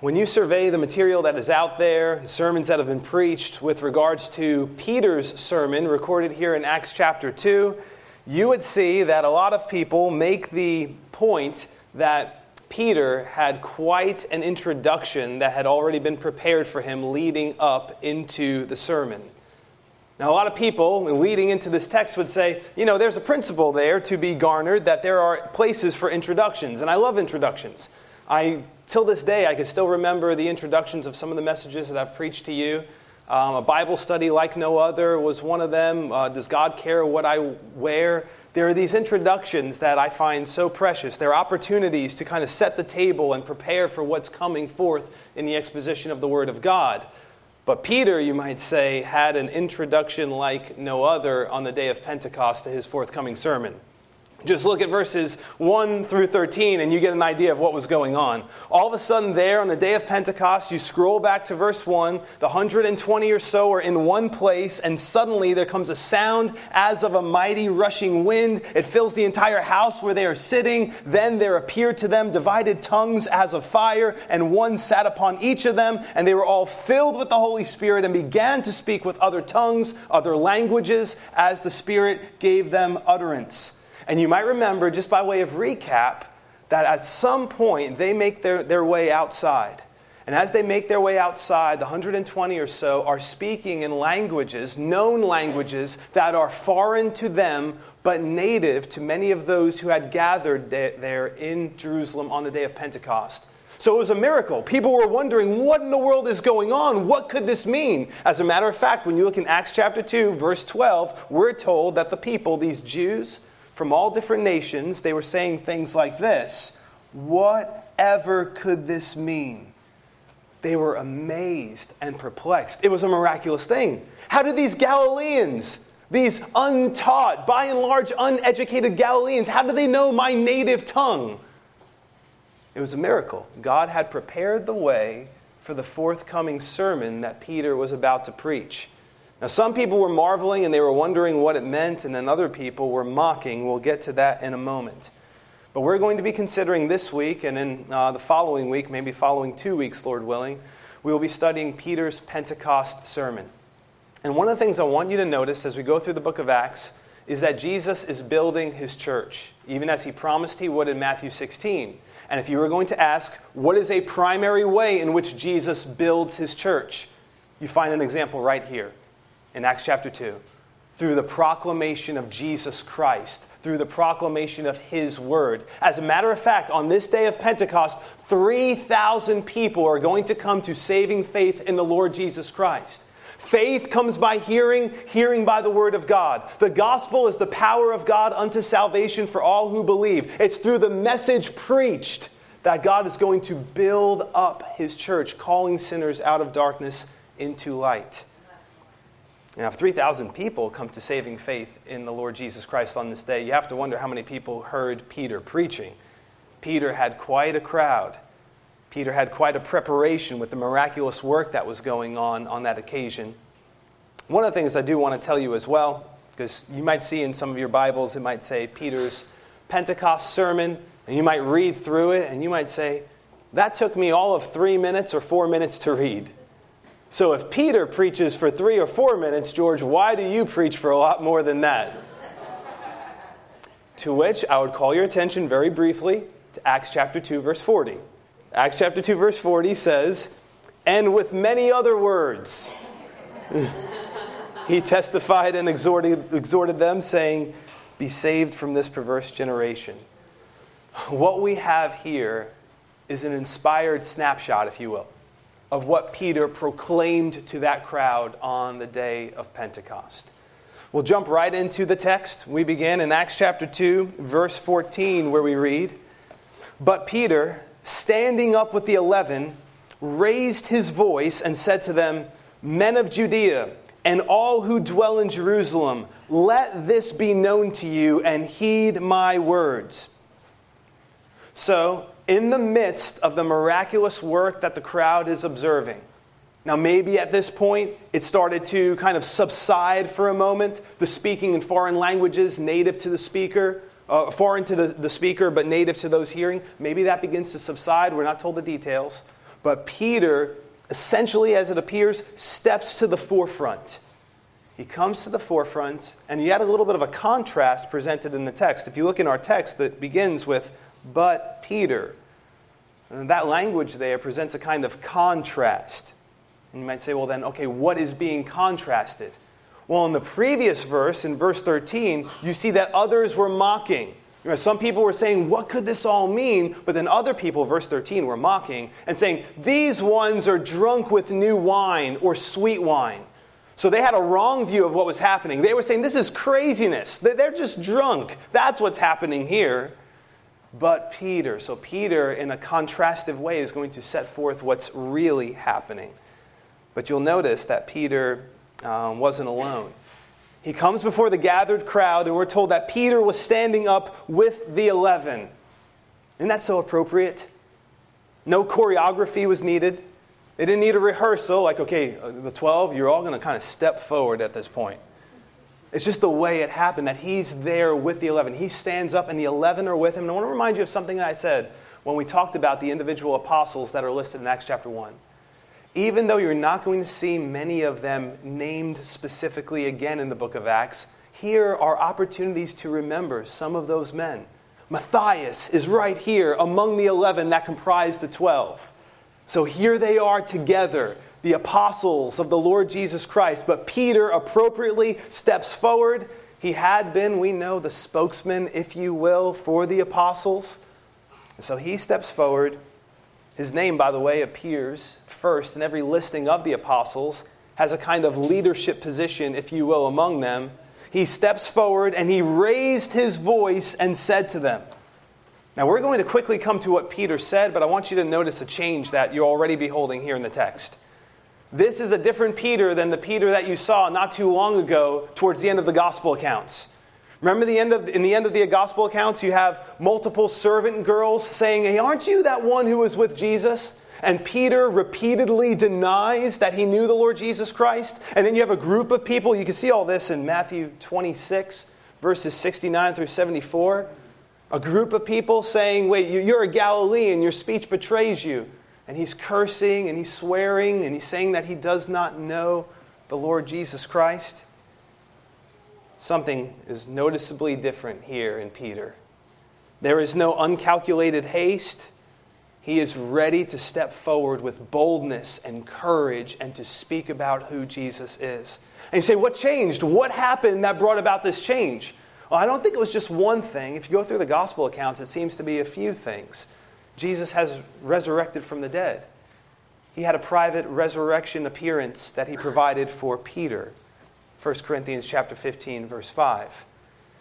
When you survey the material that is out there, sermons that have been preached with regards to Peter's sermon recorded here in Acts chapter 2, you would see that a lot of people make the point that Peter had quite an introduction that had already been prepared for him leading up into the sermon. Now, a lot of people leading into this text would say, you know, there's a principle there to be garnered that there are places for introductions, and I love introductions. I till this day, I can still remember the introductions of some of the messages that I've preached to you. Um, a Bible study like no other was one of them. Uh, Does God care what I wear? There are these introductions that I find so precious. They're opportunities to kind of set the table and prepare for what's coming forth in the exposition of the Word of God. But Peter, you might say, had an introduction like no other on the day of Pentecost to his forthcoming sermon. Just look at verses 1 through 13 and you get an idea of what was going on. All of a sudden, there on the day of Pentecost, you scroll back to verse 1, the 120 or so are in one place, and suddenly there comes a sound as of a mighty rushing wind. It fills the entire house where they are sitting. Then there appeared to them divided tongues as of fire, and one sat upon each of them, and they were all filled with the Holy Spirit and began to speak with other tongues, other languages, as the Spirit gave them utterance. And you might remember, just by way of recap, that at some point they make their, their way outside. And as they make their way outside, the 120 or so are speaking in languages, known languages, that are foreign to them, but native to many of those who had gathered there in Jerusalem on the day of Pentecost. So it was a miracle. People were wondering, what in the world is going on? What could this mean? As a matter of fact, when you look in Acts chapter 2, verse 12, we're told that the people, these Jews, from all different nations, they were saying things like this Whatever could this mean? They were amazed and perplexed. It was a miraculous thing. How did these Galileans, these untaught, by and large uneducated Galileans, how did they know my native tongue? It was a miracle. God had prepared the way for the forthcoming sermon that Peter was about to preach. Now, some people were marveling and they were wondering what it meant, and then other people were mocking. We'll get to that in a moment. But we're going to be considering this week and in uh, the following week, maybe following two weeks, Lord willing, we will be studying Peter's Pentecost sermon. And one of the things I want you to notice as we go through the book of Acts is that Jesus is building his church, even as he promised he would in Matthew 16. And if you were going to ask, what is a primary way in which Jesus builds his church? You find an example right here in Acts chapter 2 through the proclamation of Jesus Christ, through the proclamation of His Word. As a matter of fact, on this day of Pentecost, 3,000 people are going to come to saving faith in the Lord Jesus Christ. Faith comes by hearing, hearing by the Word of God. The gospel is the power of God unto salvation for all who believe. It's through the message preached that God is going to build up His church, calling sinners out of darkness into light. Now, if 3,000 people come to saving faith in the Lord Jesus Christ on this day, you have to wonder how many people heard Peter preaching. Peter had quite a crowd. Peter had quite a preparation with the miraculous work that was going on on that occasion. One of the things I do want to tell you as well, because you might see in some of your Bibles, it might say Peter's Pentecost sermon, and you might read through it, and you might say, that took me all of three minutes or four minutes to read. So if Peter preaches for three or four minutes, George, why do you preach for a lot more than that? to which I would call your attention very briefly to Acts chapter 2, verse 40. Acts chapter 2, verse 40 says, And with many other words, he testified and exhorted, exhorted them, saying, Be saved from this perverse generation. What we have here is an inspired snapshot, if you will of what Peter proclaimed to that crowd on the day of Pentecost. We'll jump right into the text. We begin in Acts chapter 2, verse 14, where we read But Peter, standing up with the eleven, raised his voice and said to them, Men of Judea, and all who dwell in Jerusalem, let this be known to you and heed my words. So, in the midst of the miraculous work that the crowd is observing. Now, maybe at this point, it started to kind of subside for a moment, the speaking in foreign languages native to the speaker, uh, foreign to the, the speaker, but native to those hearing. Maybe that begins to subside. We're not told the details. But Peter, essentially as it appears, steps to the forefront. He comes to the forefront, and yet a little bit of a contrast presented in the text. If you look in our text, that begins with, but Peter. And that language there presents a kind of contrast. And you might say, well, then, okay, what is being contrasted? Well, in the previous verse, in verse 13, you see that others were mocking. You know, some people were saying, What could this all mean? But then other people, verse 13, were mocking and saying, These ones are drunk with new wine or sweet wine. So they had a wrong view of what was happening. They were saying, This is craziness. They're just drunk. That's what's happening here. But Peter, so Peter, in a contrastive way, is going to set forth what's really happening. But you'll notice that Peter um, wasn't alone. He comes before the gathered crowd, and we're told that Peter was standing up with the eleven. Isn't that so appropriate? No choreography was needed. They didn't need a rehearsal, like, okay, uh, the 12, you're all going to kind of step forward at this point. It's just the way it happened that he's there with the 11. He stands up, and the 11 are with him. And I want to remind you of something that I said when we talked about the individual apostles that are listed in Acts chapter 1. Even though you're not going to see many of them named specifically again in the book of Acts, here are opportunities to remember some of those men. Matthias is right here among the 11 that comprise the 12. So here they are together, the apostles of the Lord Jesus Christ. But Peter appropriately steps forward. He had been, we know, the spokesman, if you will, for the apostles. And so he steps forward. His name, by the way, appears first in every listing of the apostles, has a kind of leadership position, if you will, among them. He steps forward and he raised his voice and said to them, now, we're going to quickly come to what Peter said, but I want you to notice a change that you're already beholding here in the text. This is a different Peter than the Peter that you saw not too long ago towards the end of the gospel accounts. Remember the end of, in the end of the gospel accounts, you have multiple servant girls saying, Hey, aren't you that one who was with Jesus? And Peter repeatedly denies that he knew the Lord Jesus Christ. And then you have a group of people, you can see all this in Matthew 26, verses 69 through 74 a group of people saying, Wait, you're a Galilean, your speech betrays you. And he's cursing and he's swearing and he's saying that he does not know the Lord Jesus Christ. Something is noticeably different here in Peter. There is no uncalculated haste. He is ready to step forward with boldness and courage and to speak about who Jesus is. And you say, What changed? What happened that brought about this change? Well, I don't think it was just one thing. If you go through the gospel accounts, it seems to be a few things. Jesus has resurrected from the dead. He had a private resurrection appearance that he provided for Peter. 1 Corinthians chapter 15 verse 5.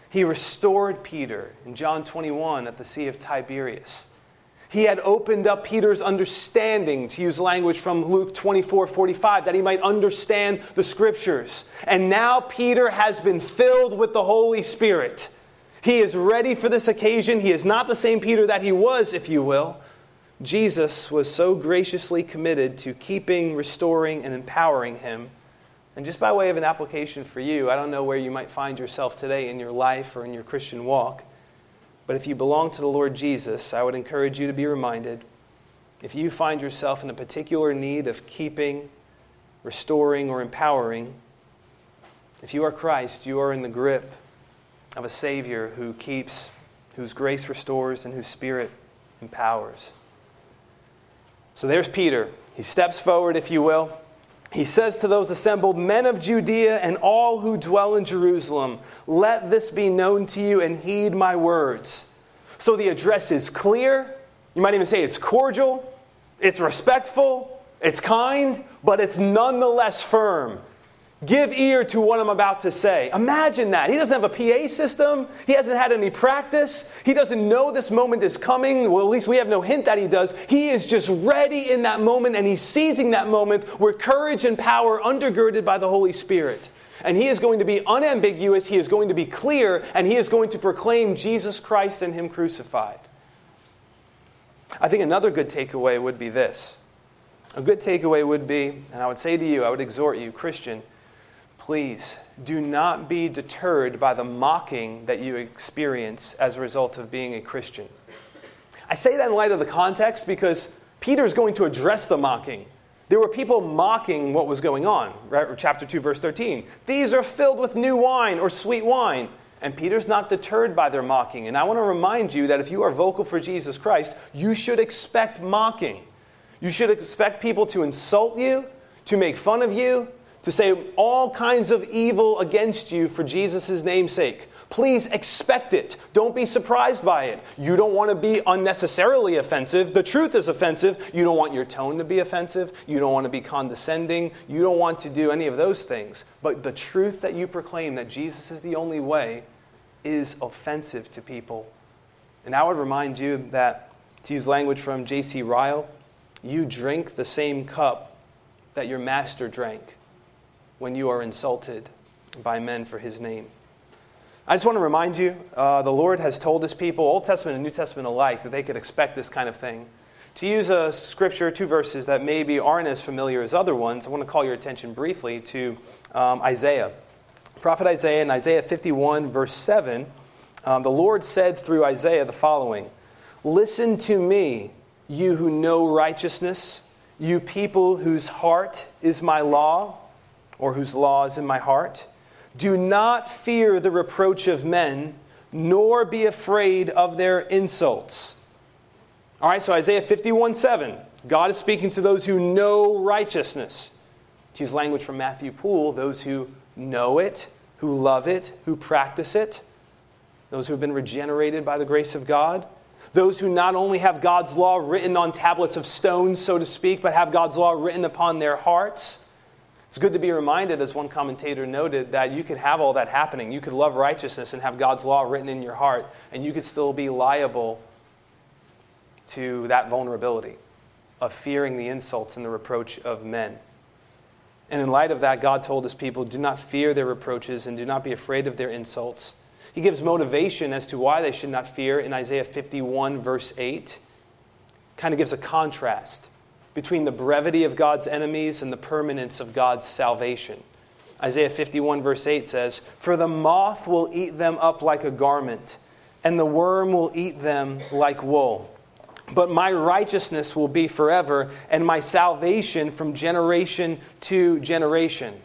He restored Peter in John 21 at the Sea of Tiberias. He had opened up Peter's understanding, to use language from Luke 24 45, that he might understand the scriptures. And now Peter has been filled with the Holy Spirit. He is ready for this occasion. He is not the same Peter that he was, if you will. Jesus was so graciously committed to keeping, restoring, and empowering him. And just by way of an application for you, I don't know where you might find yourself today in your life or in your Christian walk. But if you belong to the Lord Jesus, I would encourage you to be reminded if you find yourself in a particular need of keeping, restoring, or empowering, if you are Christ, you are in the grip of a Savior who keeps, whose grace restores, and whose Spirit empowers. So there's Peter. He steps forward, if you will. He says to those assembled, Men of Judea and all who dwell in Jerusalem, let this be known to you and heed my words. So the address is clear. You might even say it's cordial, it's respectful, it's kind, but it's nonetheless firm. Give ear to what I'm about to say. Imagine that. He doesn't have a PA system. He hasn't had any practice. He doesn't know this moment is coming. Well, at least we have no hint that he does. He is just ready in that moment and he's seizing that moment with courage and power undergirded by the Holy Spirit. And he is going to be unambiguous, he is going to be clear, and he is going to proclaim Jesus Christ and him crucified. I think another good takeaway would be this. A good takeaway would be, and I would say to you, I would exhort you, Christian, Please do not be deterred by the mocking that you experience as a result of being a Christian. I say that in light of the context because Peter is going to address the mocking. There were people mocking what was going on. Right? Chapter 2, verse 13. These are filled with new wine or sweet wine. And Peter's not deterred by their mocking. And I want to remind you that if you are vocal for Jesus Christ, you should expect mocking. You should expect people to insult you, to make fun of you, to say all kinds of evil against you for Jesus' namesake. Please expect it. Don't be surprised by it. You don't want to be unnecessarily offensive. The truth is offensive. You don't want your tone to be offensive. You don't want to be condescending. You don't want to do any of those things. But the truth that you proclaim, that Jesus is the only way, is offensive to people. And I would remind you that, to use language from J.C. Ryle, you drink the same cup that your master drank when you are insulted by men for his name. I just want to remind you uh, the Lord has told his people, Old Testament and New Testament alike, that they could expect this kind of thing. To use a scripture, two verses that maybe aren't as familiar as other ones, I want to call your attention briefly to um, Isaiah. Prophet Isaiah in Isaiah 51, verse 7, um, the Lord said through Isaiah the following Listen to me, you who know righteousness, you people whose heart is my law or whose law is in my heart. Do not fear the reproach of men, nor be afraid of their insults. All right, so Isaiah 51 7. God is speaking to those who know righteousness. To use language from Matthew Poole, those who know it, who love it, who practice it, those who have been regenerated by the grace of God, those who not only have God's law written on tablets of stone, so to speak, but have God's law written upon their hearts. It's good to be reminded, as one commentator noted, that you could have all that happening. You could love righteousness and have God's law written in your heart, and you could still be liable to that vulnerability of fearing the insults and the reproach of men. And in light of that, God told his people, do not fear their reproaches and do not be afraid of their insults. He gives motivation as to why they should not fear in Isaiah 51, verse 8. Kind of gives a contrast between the brevity of God's enemies and the permanence of God's salvation. Isaiah 51, verse 8 says, For the moth will eat them up like a garment, and the worm will eat them like wool. But my righteousness will be forever, and my salvation from generation to generation.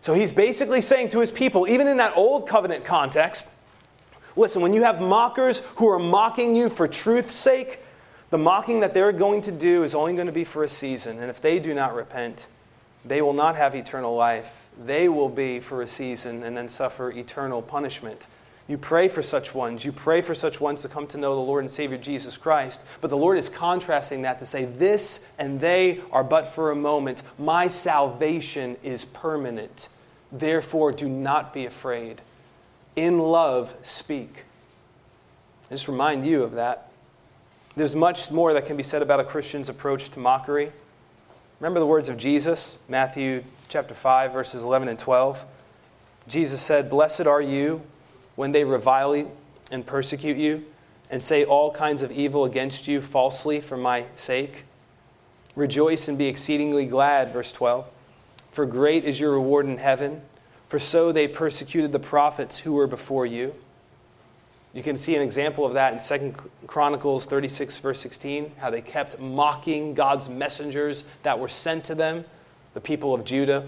So he's basically saying to his people, even in that old covenant context, listen, when you have mockers who are mocking you for truth's sake, the mocking that they're going to do is only going to be for a season. And if they do not repent, they will not have eternal life. They will be for a season and then suffer eternal punishment. You pray for such ones. You pray for such ones to come to know the Lord and Savior Jesus Christ. But the Lord is contrasting that to say, This and they are but for a moment. My salvation is permanent. Therefore, do not be afraid. In love, speak. I just remind you of that. There's much more that can be said about a Christian's approach to mockery. Remember the words of Jesus, Matthew chapter 5 verses 11 and 12. Jesus said, "Blessed are you when they revile you and persecute you and say all kinds of evil against you falsely for my sake. Rejoice and be exceedingly glad," verse 12. "For great is your reward in heaven, for so they persecuted the prophets who were before you." You can see an example of that in 2 Chronicles 36, verse 16, how they kept mocking God's messengers that were sent to them, the people of Judah.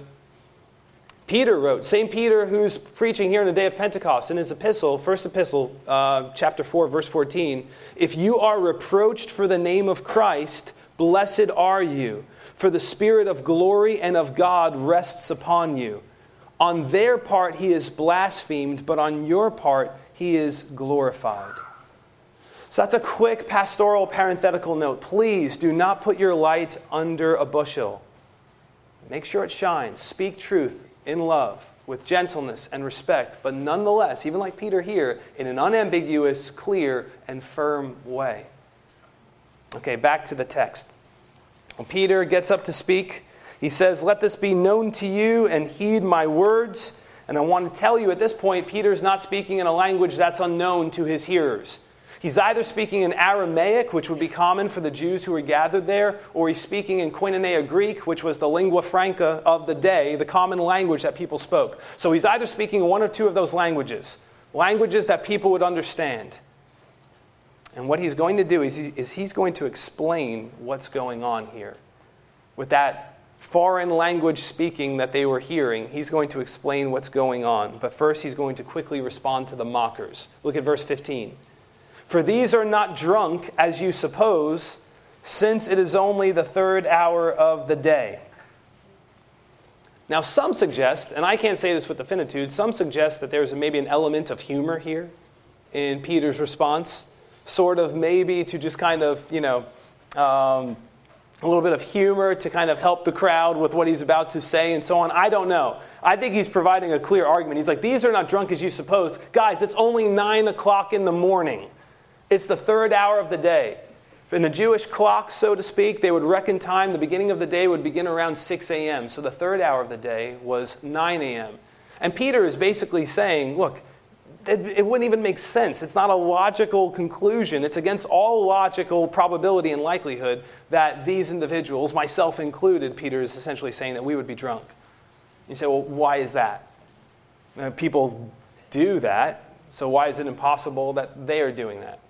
Peter wrote, St. Peter, who's preaching here on the day of Pentecost, in his epistle, first epistle, uh, chapter 4, verse 14, if you are reproached for the name of Christ, blessed are you, for the Spirit of glory and of God rests upon you. On their part he is blasphemed, but on your part he is glorified. So that's a quick pastoral parenthetical note. Please do not put your light under a bushel. Make sure it shines. Speak truth in love, with gentleness and respect, but nonetheless, even like Peter here, in an unambiguous, clear, and firm way. Okay, back to the text. When Peter gets up to speak, he says, Let this be known to you and heed my words. And I want to tell you at this point, Peter's not speaking in a language that's unknown to his hearers. He's either speaking in Aramaic, which would be common for the Jews who were gathered there, or he's speaking in Koinonia Greek, which was the lingua franca of the day, the common language that people spoke. So he's either speaking one or two of those languages, languages that people would understand. And what he's going to do is, is he's going to explain what's going on here. With that foreign language speaking that they were hearing, he's going to explain what's going on. But first, he's going to quickly respond to the mockers. Look at verse 15. For these are not drunk, as you suppose, since it is only the third hour of the day. Now, some suggest, and I can't say this with definitude, some suggest that there's maybe an element of humor here in Peter's response, sort of maybe to just kind of, you know, um, a little bit of humor to kind of help the crowd with what he's about to say and so on. I don't know. I think he's providing a clear argument. He's like, These are not drunk as you suppose. Guys, it's only nine o'clock in the morning, it's the third hour of the day. In the Jewish clock, so to speak, they would reckon time. The beginning of the day would begin around 6 a.m. So the third hour of the day was 9 a.m. And Peter is basically saying, look, it, it, wouldn't even make sense. It's not a logical conclusion. It's against all logical probability and likelihood that these individuals, myself included, Peter is essentially saying that we would be drunk. You say, well, why is that? Uh, people do that, so why is it impossible that they are doing that?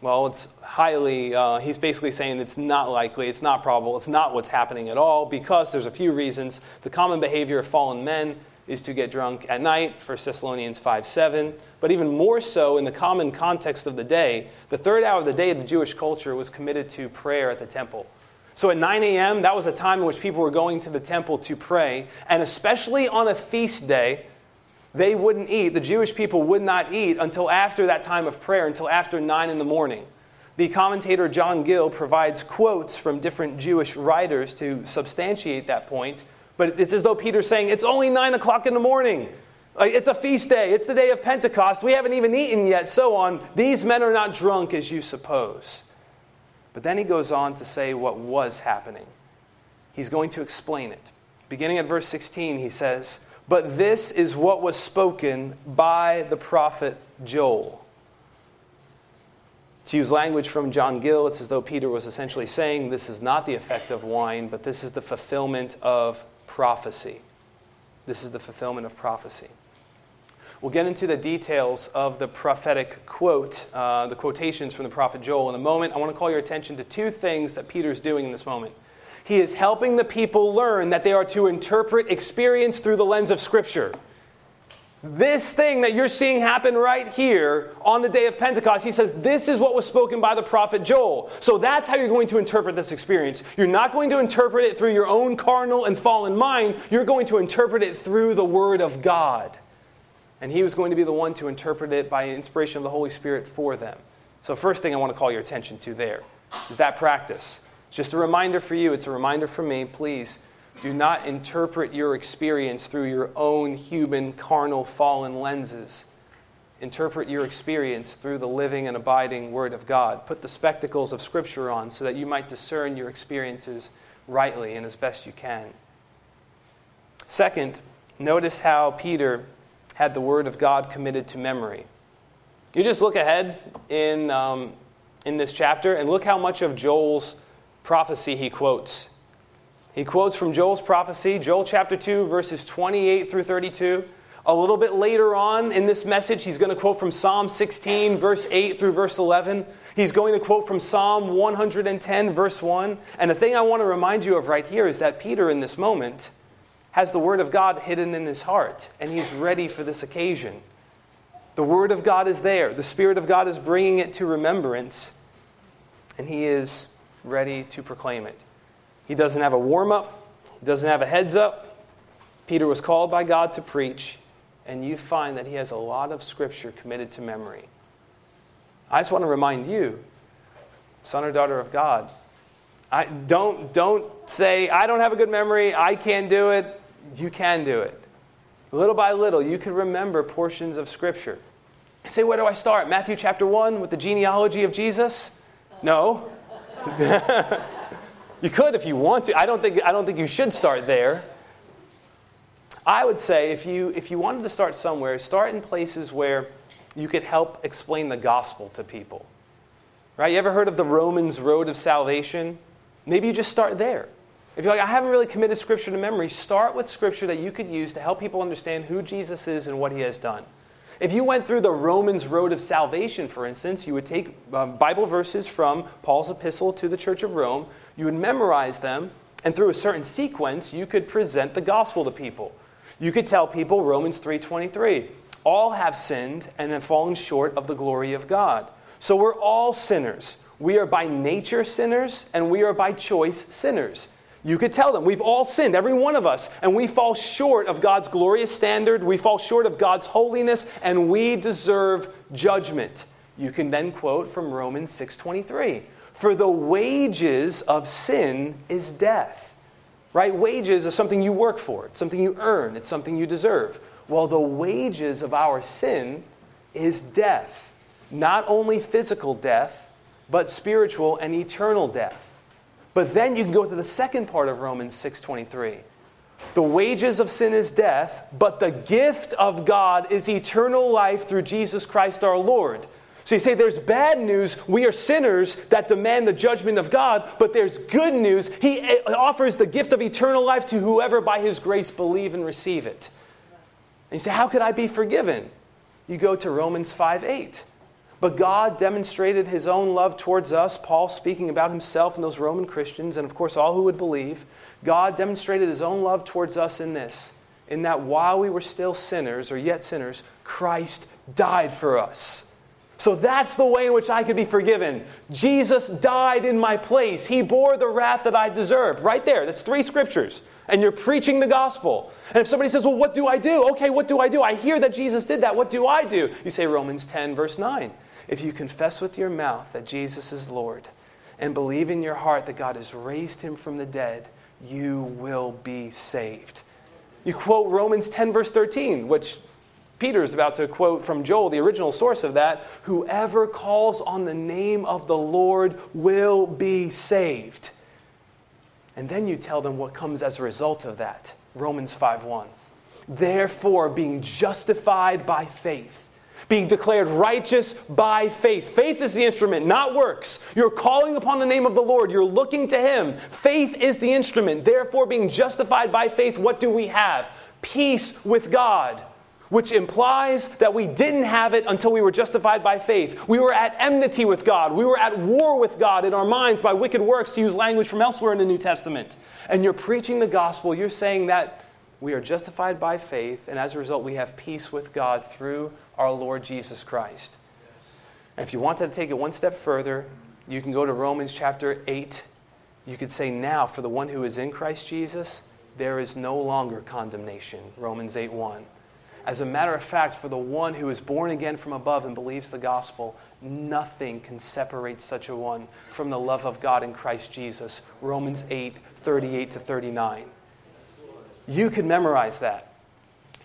Well, it's highly, uh, he's basically saying it's not likely, it's not probable, it's not what's happening at all because there's a few reasons. The common behavior of fallen men is to get drunk at night, 1 Thessalonians 5 7. But even more so in the common context of the day, the third hour of the day of the Jewish culture was committed to prayer at the temple. So at 9 a.m., that was a time in which people were going to the temple to pray. And especially on a feast day, they wouldn't eat, the Jewish people would not eat until after that time of prayer, until after 9 in the morning. The commentator John Gill provides quotes from different Jewish writers to substantiate that point, but it's as though Peter's saying, It's only 9 o'clock in the morning. Uh, it's a feast day. It's the day of Pentecost. We haven't even eaten yet, so on. These men are not drunk as you suppose. But then he goes on to say what was happening. He's going to explain it. Beginning at verse 16, he says, but this is what was spoken by the prophet Joel. To use language from John Gill, it's as though Peter was essentially saying this is not the effect of wine, but this is the fulfillment of prophecy. This is the fulfillment of prophecy. We'll get into the details of the prophetic quote, uh, the quotations from the prophet Joel in a moment. I want to call your attention to two things that Peter's doing in this moment. He is helping the people learn that they are to interpret experience through the lens of Scripture. This thing that you're seeing happen right here on the day of Pentecost, he says, this is what was spoken by the prophet Joel. So that's how you're going to interpret this experience. You're not going to interpret it through your own carnal and fallen mind, you're going to interpret it through the Word of God. And he was going to be the one to interpret it by inspiration of the Holy Spirit for them. So, first thing I want to call your attention to there is that practice. Just a reminder for you, it's a reminder for me. Please do not interpret your experience through your own human, carnal, fallen lenses. Interpret your experience through the living and abiding Word of God. Put the spectacles of Scripture on so that you might discern your experiences rightly and as best you can. Second, notice how Peter had the Word of God committed to memory. You just look ahead in, um, in this chapter and look how much of Joel's prophecy he quotes. He quotes from Joel's prophecy, Joel chapter 2, verses 28 through 32. A little bit later on in this message, he's going to quote from Psalm 16, verse 8 through verse 11. He's going to quote from Psalm 110, verse 1. And the thing I want to remind you of right here is that Peter, in this moment, has the Word of God hidden in his heart, and he's ready for this occasion. The Word of God is there, the Spirit of God is bringing it to remembrance, and he is ready to proclaim it. He doesn't have a warm up, he doesn't have a heads up. Peter was called by God to preach, and you find that he has a lot of scripture committed to memory. I just want to remind you, son or daughter of God, I, don't, don't say, I don't have a good memory, I can't do it. You can do it. Little by little, you can remember portions of Scripture. I say, where do I start? Matthew chapter 1 with the genealogy of Jesus? No. you could if you want to. I don't think, I don't think you should start there. I would say if you, if you wanted to start somewhere, start in places where you could help explain the gospel to people. Right? You ever heard of the Romans road of salvation? Maybe you just start there. If you're like, I haven't really committed scripture to memory, start with scripture that you could use to help people understand who Jesus is and what he has done. If you went through the Romans road of salvation, for instance, you would take um, Bible verses from Paul's epistle to the church of Rome, you would memorize them, and through a certain sequence, you could present the gospel to people. You could tell people Romans 3:23, all have sinned and have fallen short of the glory of God. So we're all sinners. We are by nature sinners and we are by choice sinners. You could tell them, we've all sinned, every one of us, and we fall short of God's glorious standard, we fall short of God's holiness, and we deserve judgment. You can then quote from Romans 6:23. For the wages of sin is death. Right? Wages are something you work for, it's something you earn, it's something you deserve. Well, the wages of our sin is death. Not only physical death, but spiritual and eternal death. But then you can go to the second part of Romans 6:23. The wages of sin is death, but the gift of God is eternal life through Jesus Christ our Lord. So you say there's bad news, we are sinners that demand the judgment of God, but there's good news, he eh, offers the gift of eternal life to whoever by his grace believe and receive it. And you say how could I be forgiven? You go to Romans 5 8. But God demonstrated his own love towards us, Paul speaking about himself and those Roman Christians, and of course all who would believe. God demonstrated his own love towards us in this, in that while we were still sinners, or yet sinners, Christ died for us. So that's the way in which I could be forgiven. Jesus died in my place. He bore the wrath that I deserved. Right there. That's three scriptures. And you're preaching the gospel. And if somebody says, Well, what do I do? Okay, what do I do? I hear that Jesus did that. What do I do? You say Romans 10, verse 9. If you confess with your mouth that Jesus is Lord and believe in your heart that God has raised him from the dead, you will be saved. You quote Romans 10, verse 13, which Peter is about to quote from Joel, the original source of that Whoever calls on the name of the Lord will be saved. And then you tell them what comes as a result of that. Romans 5:1. Therefore, being justified by faith, being declared righteous by faith. Faith is the instrument, not works. You're calling upon the name of the Lord, you're looking to Him. Faith is the instrument. Therefore, being justified by faith, what do we have? Peace with God, which implies that we didn't have it until we were justified by faith. We were at enmity with God, we were at war with God in our minds by wicked works, to use language from elsewhere in the New Testament. And you're preaching the gospel, you're saying that we are justified by faith, and as a result, we have peace with God through our Lord Jesus Christ. And if you wanted to take it one step further, you can go to Romans chapter 8. You could say, Now, for the one who is in Christ Jesus, there is no longer condemnation. Romans 8 1. As a matter of fact, for the one who is born again from above and believes the gospel, nothing can separate such a one from the love of God in Christ Jesus. Romans 8 38 to 39. You can memorize that.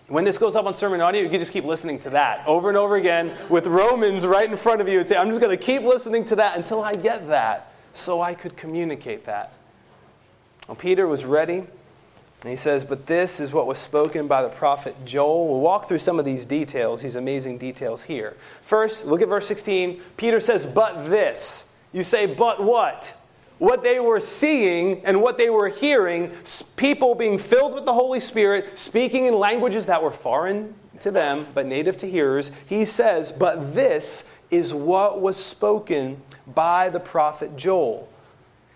When this goes up on SermonAudio, you can just keep listening to that over and over again with Romans right in front of you and say, I'm just going to keep listening to that until I get that so I could communicate that. Well, Peter was ready. And he says, But this is what was spoken by the prophet Joel. We'll walk through some of these details, these amazing details here. First, look at verse 16. Peter says, But this. You say, But what? what they were seeing and what they were hearing, people being filled with the Holy Spirit, speaking in languages that were foreign to them, but native to hearers, he says, But this is what was spoken by the prophet Joel.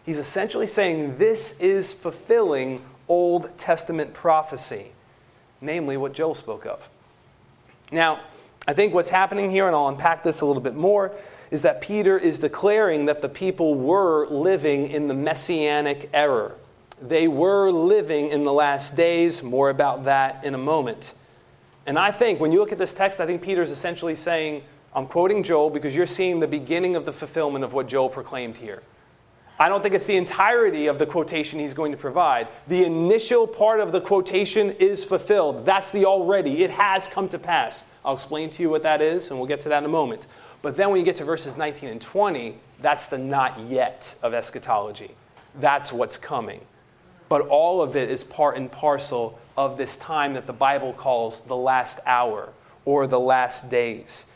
He's essentially saying this is fulfilling Old Testament prophecy, namely what Joel spoke of. Now, I think what's happening here, and I'll unpack this a little bit more, is that Peter is declaring that the people were living in the messianic era. They were living in the last days. More about that in a moment. And I think when you look at this text, I think Peter's essentially saying, I'm quoting Joel because you're seeing the beginning of the fulfillment of what Joel proclaimed here. I don't think it's the entirety of the quotation he's going to provide. The initial part of the quotation is fulfilled. That's the already. It has come to pass. I'll explain to you what that is, and we'll get to that in a moment. But then when you get to verses 19 and 20, that's the not yet of eschatology. That's what's coming. But all of it is part and parcel of this time that the Bible calls the last hour or the last days.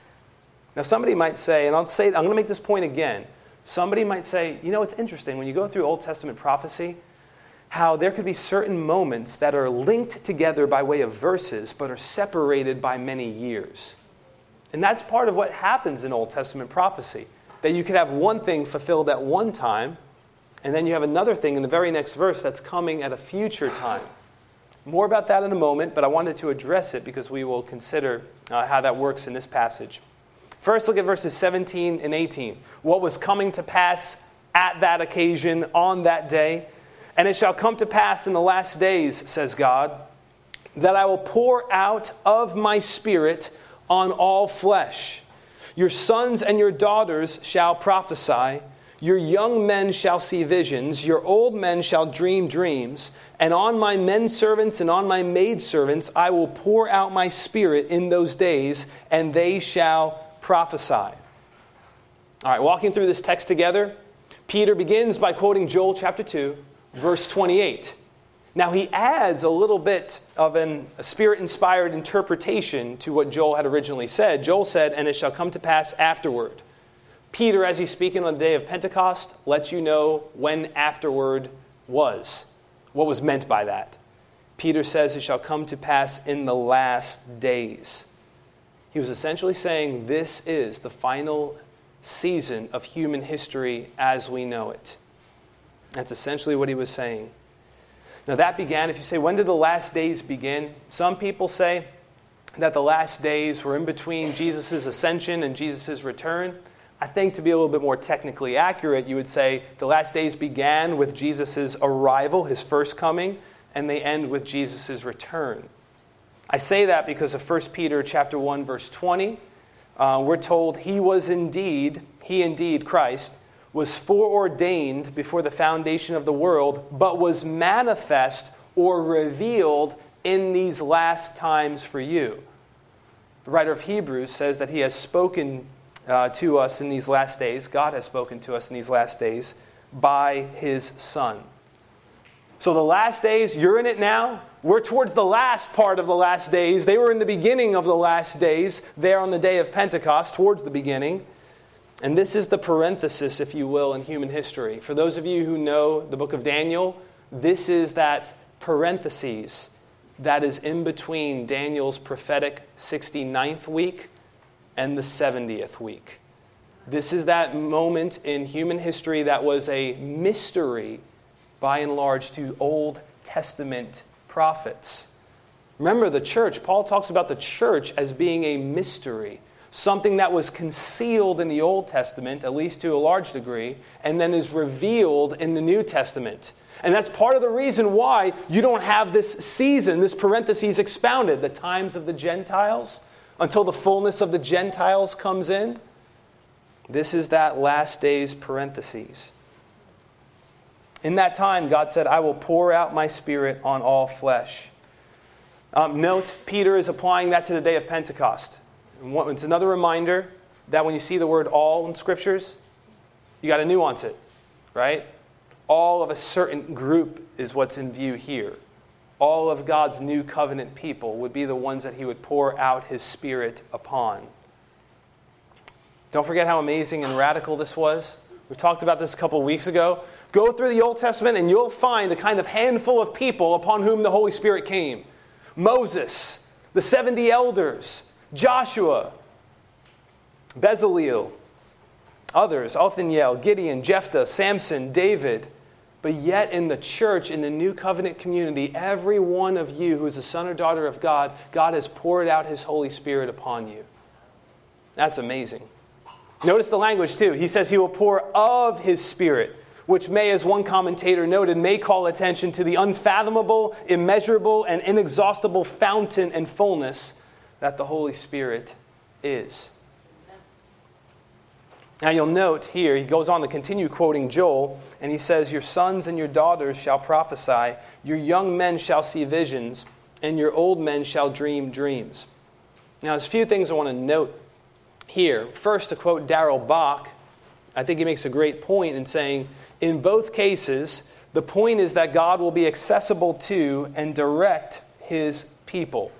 Now, somebody might say, and I'll say, I'm going to make this point again. Somebody might say, you know, it's interesting when you go through Old Testament prophecy, how there could be certain moments that are linked together by way of verses, but are separated by many years. And that's part of what happens in Old Testament prophecy. That you could have one thing fulfilled at one time, and then you have another thing in the very next verse that's coming at a future time. More about that in a moment, but I wanted to address it because we will consider uh, how that works in this passage. First, look at verses 17 and 18. What was coming to pass at that occasion, on that day? And it shall come to pass in the last days, says God, that I will pour out of my Spirit on all flesh. Your sons and your daughters shall prophesy. Your young men shall see visions. Your old men shall dream dreams. And on my men servants and on my maid servants I will pour out my spirit in those days, and they shall prophesy. All right, walking through this text together, Peter begins by quoting Joel chapter 2, verse 28. Now, he adds a little bit of an, a spirit inspired interpretation to what Joel had originally said. Joel said, And it shall come to pass afterward. Peter, as he's speaking on the day of Pentecost, lets you know when afterward was what was meant by that. Peter says it shall come to pass in the last days. He was essentially saying this is the final season of human history as we know it. That's essentially what he was saying. Now, that began, if you say, when did the last days begin? Some people say that the last days were in between Jesus' ascension and Jesus' return. I think to be a little bit more technically accurate, you would say the last days began with Jesus' arrival, his first coming, and they end with Jesus' return. I say that because of 1 Peter chapter 1, verse 20. Uh, we're told he was indeed, he indeed, Christ, was foreordained before the foundation of the world, but was manifest or revealed in these last times for you. The writer of Hebrews says that he has spoken uh, to us in these last days, God has spoken to us in these last days by his Son. So, the last days, you're in it now. We're towards the last part of the last days. They were in the beginning of the last days, there on the day of Pentecost, towards the beginning. And this is the parenthesis, if you will, in human history. For those of you who know the book of Daniel, this is that parenthesis that is in between Daniel's prophetic 69th week and the 70th week. This is that moment in human history that was a mystery, by and large, to Old Testament prophets. Remember the church, Paul talks about the church as being a mystery, something that was concealed in the Old Testament, at least to a large degree, and then is revealed in the New Testament. And that's part of the reason why you don't have this season, this parentheses expounded, the times of the Gentiles until the fullness of the Gentiles comes in. This is that last days parentheses. In that time, God said, I will pour out my spirit on all flesh. Um, note, Peter is applying that to the day of Pentecost. It's another reminder that when you see the word all in scriptures, you got to nuance it, right? All of a certain group is what's in view here all of God's new covenant people would be the ones that he would pour out his spirit upon. Don't forget how amazing and radical this was. We talked about this a couple weeks ago. Go through the Old Testament and you'll find a kind of handful of people upon whom the Holy Spirit came Moses, the 70 elders, Joshua, Bezaleel, others, Othniel, Gideon, Jephthah, Samson, David. But yet, in the church, in the new covenant community, every one of you who is a son or daughter of God, God has poured out his Holy Spirit upon you. That's amazing. Notice the language, too. He says he will pour of his Spirit, which may, as one commentator noted, may call attention to the unfathomable, immeasurable, and inexhaustible fountain and fullness that the Holy Spirit is. Now you'll note here, he goes on to continue quoting Joel, and he says, Your sons and your daughters shall prophesy, your young men shall see visions, and your old men shall dream dreams. Now, there's a few things I want to note here. First, to quote Darrell Bock, I think he makes a great point in saying, in both cases, the point is that God will be accessible to and direct his people.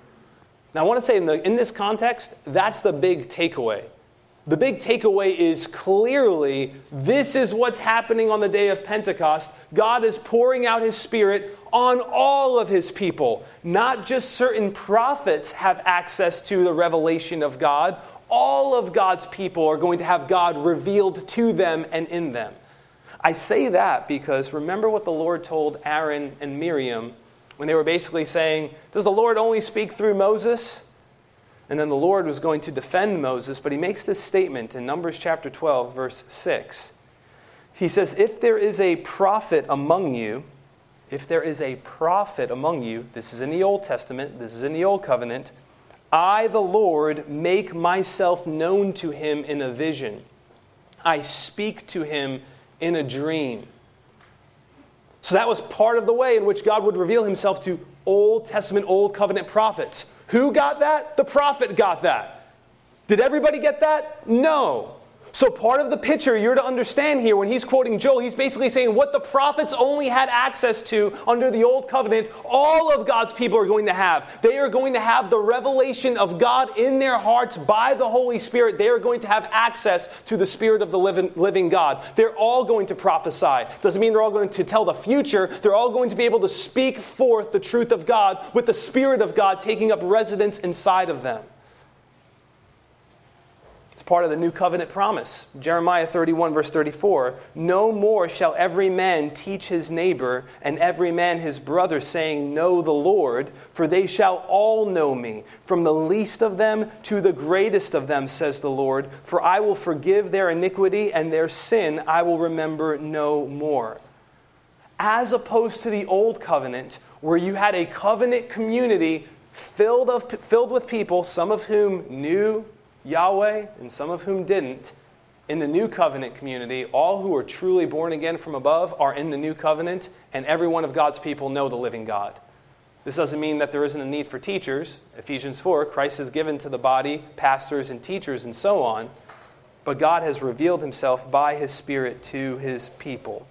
Now, I want to say in, the, in this context, that's the big takeaway. The big takeaway is clearly this is what's happening on the day of Pentecost. God is pouring out his spirit on all of his people. Not just certain prophets have access to the revelation of God, all of God's people are going to have God revealed to them and in them. I say that because remember what the Lord told Aaron and Miriam when they were basically saying, Does the Lord only speak through Moses? And then the Lord was going to defend Moses, but he makes this statement in Numbers chapter 12, verse 6. He says, If there is a prophet among you, if there is a prophet among you, this is in the Old Testament, this is in the Old Covenant, I, the Lord, make myself known to him in a vision. I speak to him in a dream. So that was part of the way in which God would reveal himself to Old Testament, Old Covenant prophets. Who got that? The prophet got that. Did everybody get that? No. So, part of the picture you're to understand here when he's quoting Joel, he's basically saying what the prophets only had access to under the Old Covenant, all of God's people are going to have. They are going to have the revelation of God in their hearts by the Holy Spirit. They are going to have access to the Spirit of the living, living God. They're all going to prophesy. Doesn't mean they're all going to tell the future, they're all going to be able to speak forth the truth of God with the Spirit of God taking up residence inside of them. It's part of the new covenant promise. Jeremiah 31, verse 34 No more shall every man teach his neighbor and every man his brother, saying, Know the Lord, for they shall all know me, from the least of them to the greatest of them, says the Lord. For I will forgive their iniquity and their sin I will remember no more. As opposed to the old covenant, where you had a covenant community filled, of, filled with people, some of whom knew Yahweh and some of whom didn't, in the new covenant community, all who are truly born again from above are in the new covenant, and every one of God's people know the living God. This doesn't mean that there isn't a need for teachers. Ephesians 4, Christ has given to the body pastors and teachers and so on, but God has revealed himself by his Spirit to his people.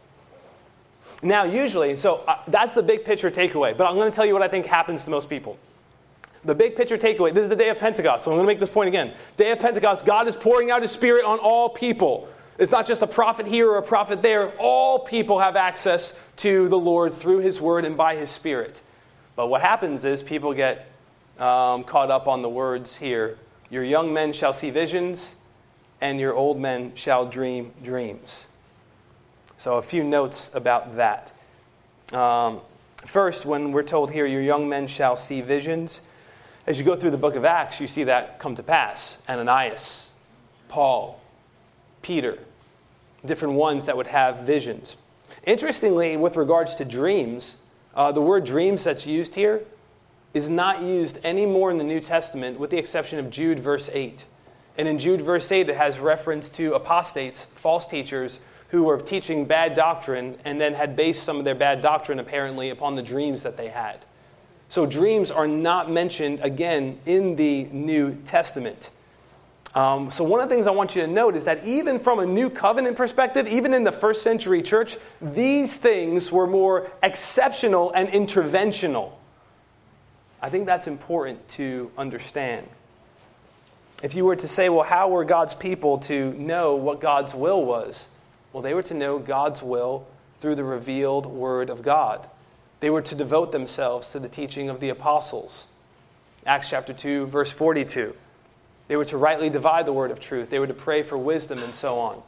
Now, usually, so uh, that's the big picture takeaway, but I'm going to tell you what I think happens to most people. The big picture takeaway this is the day of Pentecost, so I'm going to make this point again. Day of Pentecost, God is pouring out his spirit on all people. It's not just a prophet here or a prophet there. All people have access to the Lord through his word and by his spirit. But what happens is people get um, caught up on the words here Your young men shall see visions, and your old men shall dream dreams. So, a few notes about that. Um, first, when we're told here, Your young men shall see visions, as you go through the book of Acts, you see that come to pass. Ananias, Paul, Peter, different ones that would have visions. Interestingly, with regards to dreams, uh, the word dreams that's used here is not used anymore in the New Testament, with the exception of Jude, verse 8. And in Jude, verse 8, it has reference to apostates, false teachers, who were teaching bad doctrine and then had based some of their bad doctrine, apparently, upon the dreams that they had. So dreams are not mentioned again in the New Testament. Um, so, one of the things I want you to note is that even from a new covenant perspective, even in the first century church, these things were more exceptional and interventional. I think that's important to understand. If you were to say, well, how were God's people to know what God's will was? Well, they were to know God's will through the revealed Word of God. They were to devote themselves to the teaching of the apostles. Acts chapter 2, verse 42. They were to rightly divide the word of truth. They were to pray for wisdom and so on.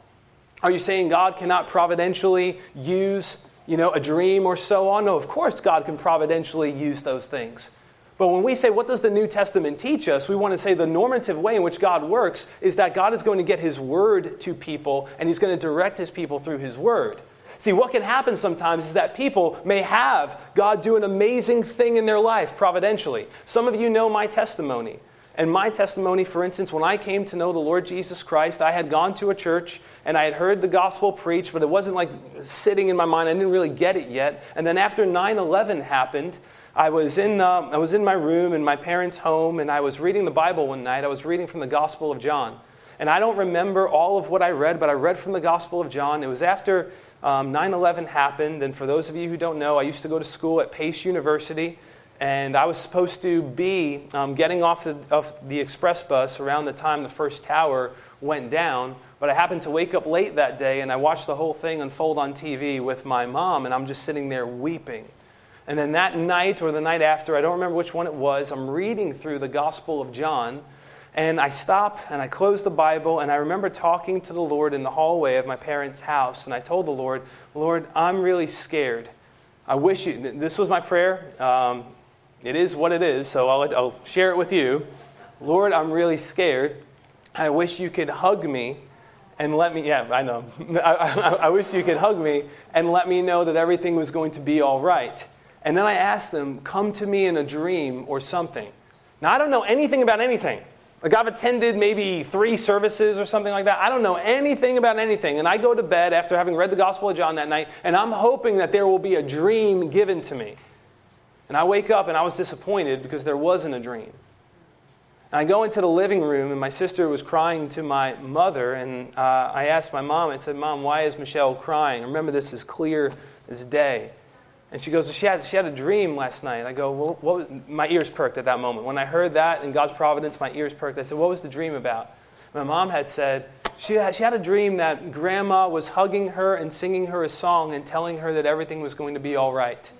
Are you saying God cannot providentially use, you know, a dream or so on? No, of course God can providentially use those things. But when we say, what does the New Testament teach us? We want to say the normative way in which God works is that God is going to get his word to people and he's going to direct his people through his word. See, what can happen sometimes is that people may have God do an amazing thing in their life providentially. Some of you know my testimony. And my testimony, for instance, when I came to know the Lord Jesus Christ, I had gone to a church and I had heard the gospel preached, but it wasn't like sitting in my mind. I didn't really get it yet. And then after 9 11 happened, I was, in, uh, I was in my room in my parents' home and I was reading the Bible one night. I was reading from the Gospel of John. And I don't remember all of what I read, but I read from the Gospel of John. It was after um, 9 11 happened, and for those of you who don't know, I used to go to school at Pace University, and I was supposed to be um, getting off the, off the express bus around the time the first tower went down. But I happened to wake up late that day, and I watched the whole thing unfold on TV with my mom, and I'm just sitting there weeping. And then that night or the night after, I don't remember which one it was, I'm reading through the Gospel of John. And I stop and I close the Bible, and I remember talking to the Lord in the hallway of my parents' house. And I told the Lord, Lord, I'm really scared. I wish you, this was my prayer. Um, it is what it is, so I'll, I'll share it with you. Lord, I'm really scared. I wish you could hug me and let me, yeah, I know. I, I, I, wish you could hug me and let me know that everything was going to be all right. And then I asked them, come to me in a dream or something. Now, I don't know anything about anything. Like, I've attended maybe three services or something like that. I don't know anything about anything. And I go to bed after having read the Gospel of John that night, and I'm hoping that there will be a dream given to me. And I wake up and I was disappointed because there wasn't a dream. And I go into the living room, and my sister was crying to my mother. And uh, I asked my mom, I said, Mom, why is Michelle crying? remember this as clear as day. And she goes, she had, she had a dream last night. I go, well, what was, my ears perked at that moment. When I heard that in God's providence, my ears perked. I said, what was the dream about? My mom had said, she had, she had a dream that grandma was hugging her and singing her a song and telling her that everything was going to be all right.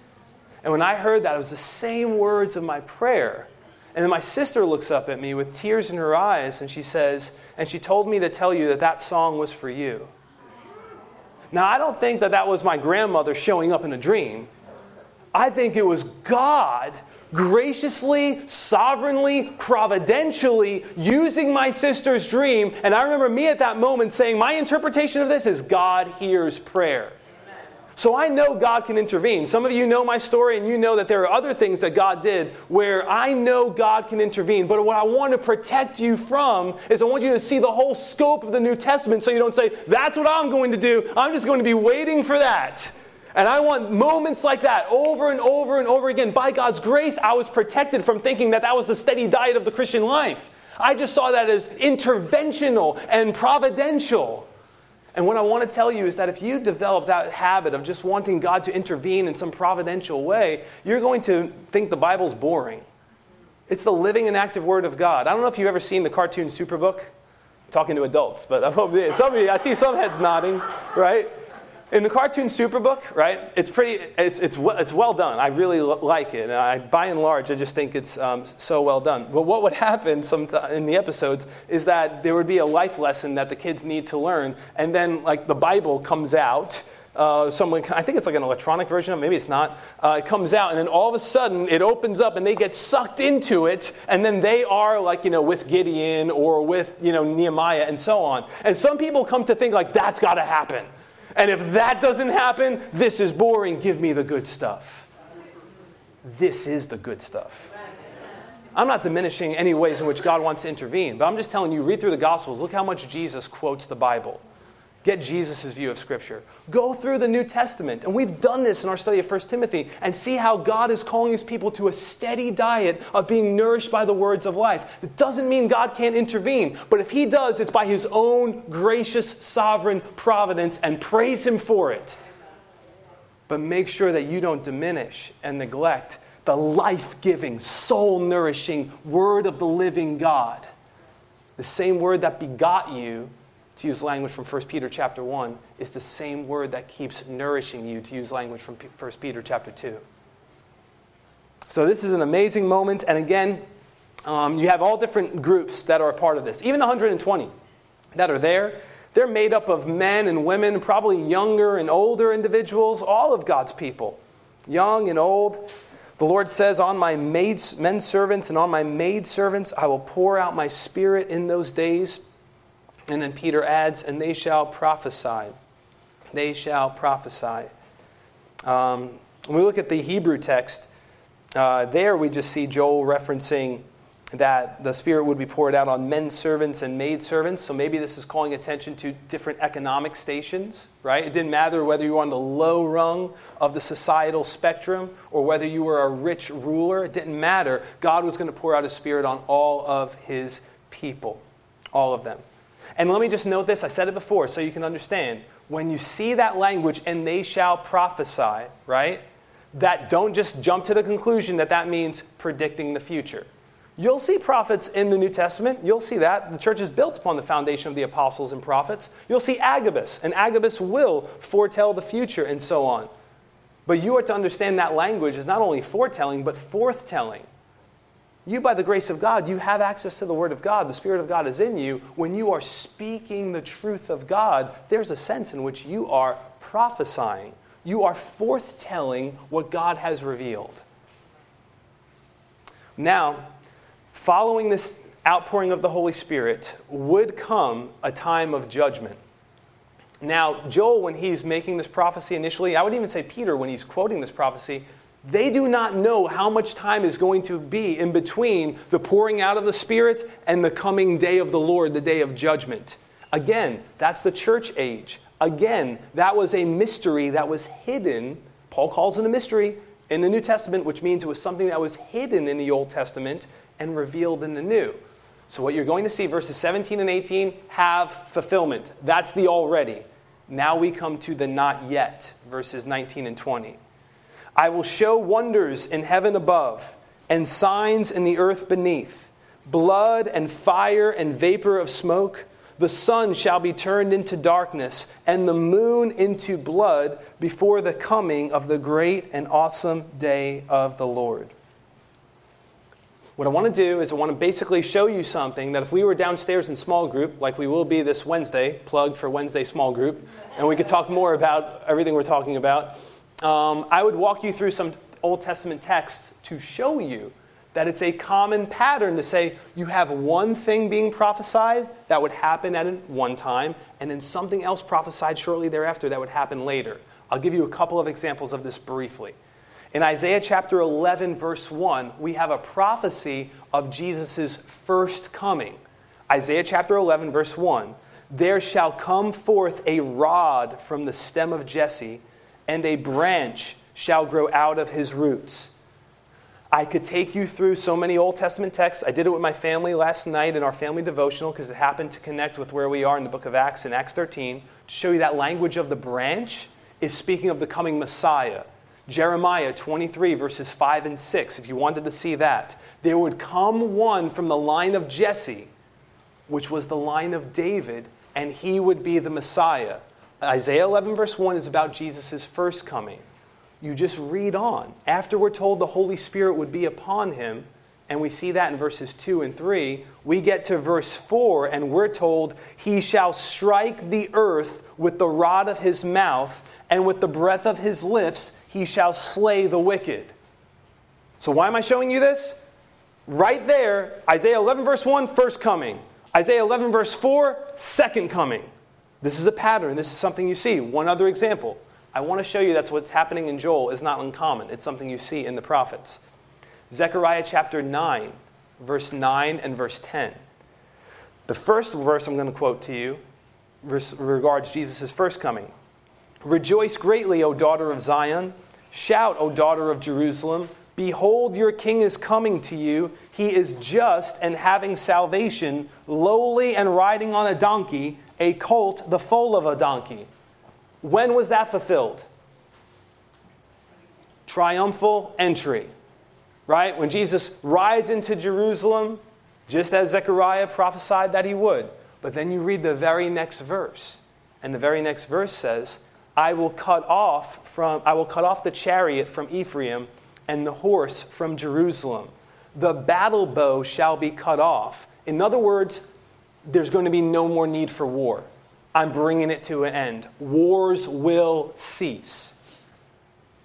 And when I heard that, it was the same words of my prayer. And then my sister looks up at me with tears in her eyes and she says, and she told me to tell you that that song was for you. Now, I don't think that that was my grandmother showing up in a dream. I think it was God graciously, sovereignly, providentially using my sister's dream. And I remember me at that moment saying, My interpretation of this is God hears prayer. So I know God can intervene. Some of you know my story and you know that there are other things that God did where I know God can intervene. But what I want to protect you from is I want you to see the whole scope of the New Testament so you don't say, that's what I'm going to do. I'm just going to be waiting for that. And I want moments like that over and over and over again. By God's grace, I was protected from thinking that that was the steady diet of the Christian life. I just saw that as interventional and providential. And what I want to tell you is that if you develop that habit of just wanting God to intervene in some providential way, you're going to think the Bible's boring. It's the living and active Word of God. I don't know if you've ever seen the cartoon Superbook. Talking to adults, but I hope some of you, I see some heads nodding, right? In the cartoon Superbook, right? It's pretty, it's, it's, it's well done. I really like it. And I, by and large, I just think it's um, so well done. But what would happen sometime in the episodes is that there would be a life lesson that the kids need to learn, and then like the Bible comes out. Uh, someone, I think it's like an electronic version of maybe it's not. Uh, it comes out, and then all of a sudden it opens up, and they get sucked into it, and then they are like, you know, with Gideon or with, you know, Nehemiah and so on. And some people come to think like that's got to happen. And if that doesn't happen, this is boring. Give me the good stuff. This is the good stuff. I'm not diminishing any ways in which God wants to intervene, but I'm just telling you, read through the Gospels, look how much Jesus quotes the Bible. Get Jesus' view of Scripture. Go through the New Testament, and we've done this in our study of 1 Timothy, and see how God is calling his people to a steady diet of being nourished by the words of life. It doesn't mean God can't intervene, but if he does, it's by his own gracious, sovereign providence, and praise him for it. But make sure that you don't diminish and neglect the life giving, soul nourishing Word of the living God. The same Word that begot you to use language from 1 Peter chapter 1, is the same word that keeps nourishing you, to use language from 1 Peter chapter 2. So this is an amazing moment. And again, um, you have all different groups that are a part of this. Even 120 that are there, they're made up of men and women, probably younger and older individuals, all of God's people, young and old. The Lord says, On my maids, men servants and on my maid servants, I will pour out my spirit in those days. And then Peter adds, and they shall prophesy. They shall prophesy. Um, when we look at the Hebrew text, uh, there we just see Joel referencing that the Spirit would be poured out on men servants and maid servants. So maybe this is calling attention to different economic stations, right? It didn't matter whether you were on the low rung of the societal spectrum or whether you were a rich ruler. It didn't matter. God was going to pour out His Spirit on all of His people, all of them. And let me just note this I said it before so you can understand. When you see that language, and they shall prophesy, right? That don't just jump to the conclusion that that means predicting the future. You'll see prophets in the New Testament. You'll see that. The church is built upon the foundation of the apostles and prophets. You'll see Agabus, and Agabus will foretell the future and so on. But you are to understand that language is not only foretelling, but forthtelling. You, by the grace of God, you have access to the Word of God. The Spirit of God is in you. When you are speaking the truth of God, there's a sense in which you are prophesying. You are forthtelling what God has revealed. Now, following this outpouring of the Holy Spirit would come a time of judgment. Now, Joel, when he's making this prophecy initially, I would even say Peter, when he's quoting this prophecy, they do not know how much time is going to be in between the pouring out of the Spirit and the coming day of the Lord, the day of judgment. Again, that's the church age. Again, that was a mystery that was hidden. Paul calls it a mystery in the New Testament, which means it was something that was hidden in the Old Testament and revealed in the New. So, what you're going to see, verses 17 and 18, have fulfillment. That's the already. Now we come to the not yet, verses 19 and 20. I will show wonders in heaven above and signs in the earth beneath blood and fire and vapor of smoke. The sun shall be turned into darkness and the moon into blood before the coming of the great and awesome day of the Lord. What I want to do is I want to basically show you something that if we were downstairs in small group, like we will be this Wednesday, plug for Wednesday small group, and we could talk more about everything we're talking about, um, I would walk you through some Old Testament texts to show you that it's a common pattern to say you have one thing being prophesied that would happen at one time, and then something else prophesied shortly thereafter that would happen later. I'll give you a couple of examples of this briefly. In Isaiah chapter 11, verse 1, we have a prophecy of Jesus' first coming. Isaiah chapter 11, verse 1 There shall come forth a rod from the stem of Jesse and a branch shall grow out of his roots. I could take you through so many Old Testament texts. I did it with my family last night in our family devotional because it happened to connect with where we are in the book of Acts in Acts 13 to show you that language of the branch is speaking of the coming Messiah. Jeremiah 23, verses 5 and 6, if you wanted to see that. There would come one from the line of Jesse, which was the line of David, and he would be the Messiah. Isaiah 11, verse 1 is about Jesus' first coming. You just read on. After we're told the Holy Spirit would be upon him, and we see that in verses 2 and 3, we get to verse 4, and we're told, He shall strike the earth with the rod of his mouth, and with the breath of his lips he shall slay the wicked. So, why am I showing you this? Right there, Isaiah 11, verse 1, first coming. Isaiah 11, verse 4, second coming. This is a pattern. This is something you see. One other example. I want to show you that what's happening in Joel is not uncommon. It's something you see in the prophets. Zechariah chapter 9, verse 9 and verse 10. The first verse I'm going to quote to you regards Jesus' first coming. Rejoice greatly, O daughter of Zion. Shout, O daughter of Jerusalem. Behold, your king is coming to you. He is just and having salvation, lowly and riding on a donkey, a colt, the foal of a donkey. When was that fulfilled? Triumphal entry, right? When Jesus rides into Jerusalem, just as Zechariah prophesied that he would. But then you read the very next verse, and the very next verse says, I will cut off from I will cut off the chariot from Ephraim and the horse from Jerusalem. The battle bow shall be cut off. In other words, there's going to be no more need for war. I'm bringing it to an end. Wars will cease.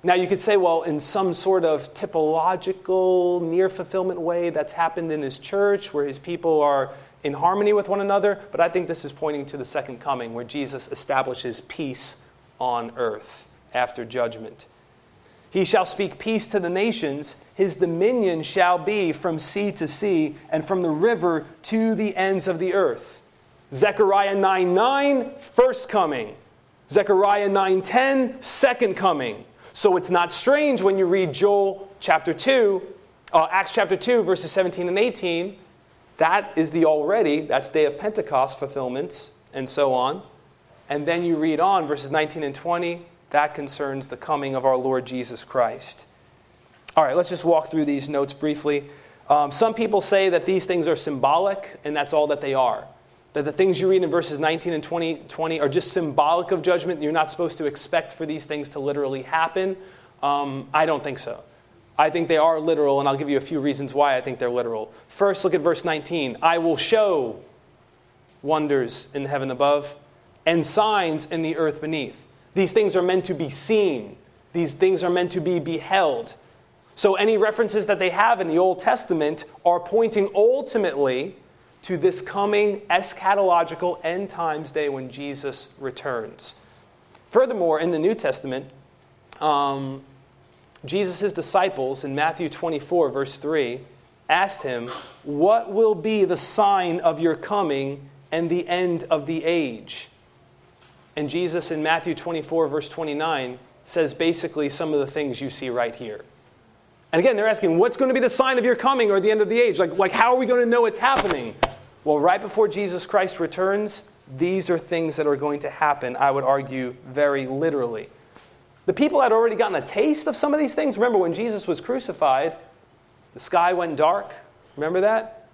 Now, you could say, well, in some sort of typological, near fulfillment way, that's happened in his church where his people are in harmony with one another, but I think this is pointing to the second coming where Jesus establishes peace on earth after judgment. He shall speak peace to the nations. His dominion shall be from sea to sea and from the river to the ends of the earth. Zechariah 9 9, first coming. Zechariah 9 10, second coming. So it's not strange when you read Joel chapter 2, uh, Acts chapter 2, verses 17 and 18. That is the already, that's day of Pentecost fulfillments, and so on. And then you read on, verses 19 and 20, that concerns the coming of our Lord Jesus Christ. All right, let's just walk through these notes briefly. Um, some people say that these things are symbolic, and that's all that they are. That the things you read in verses 19 and 20, 20 are just symbolic of judgment. You're not supposed to expect for these things to literally happen. Um, I don't think so. I think they are literal, and I'll give you a few reasons why I think they're literal. First, look at verse 19. I will show wonders in heaven above and signs in the earth beneath. These things are meant to be seen, these things are meant to be beheld. So, any references that they have in the Old Testament are pointing ultimately to this coming eschatological end times day when Jesus returns. Furthermore, in the New Testament, um, Jesus' disciples in Matthew 24, verse 3, asked him, What will be the sign of your coming and the end of the age? And Jesus in Matthew 24, verse 29, says basically some of the things you see right here. And again, they're asking, What's going to be the sign of your coming or the end of the age? Like, like how are we going to know it's happening? Well, right before Jesus Christ returns, these are things that are going to happen, I would argue, very literally. The people had already gotten a taste of some of these things. Remember, when Jesus was crucified, the sky went dark. Remember that?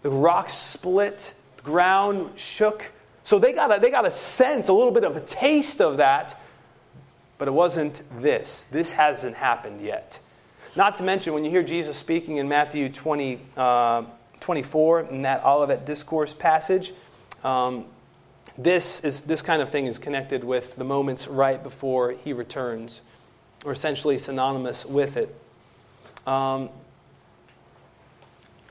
The rocks split, the ground shook. So they got, a, they got a sense, a little bit of a taste of that, but it wasn't this. This hasn't happened yet. Not to mention, when you hear Jesus speaking in Matthew 20, uh, 24, in that Olivet Discourse passage, um, this, is, this kind of thing is connected with the moments right before he returns, or essentially synonymous with it. Um,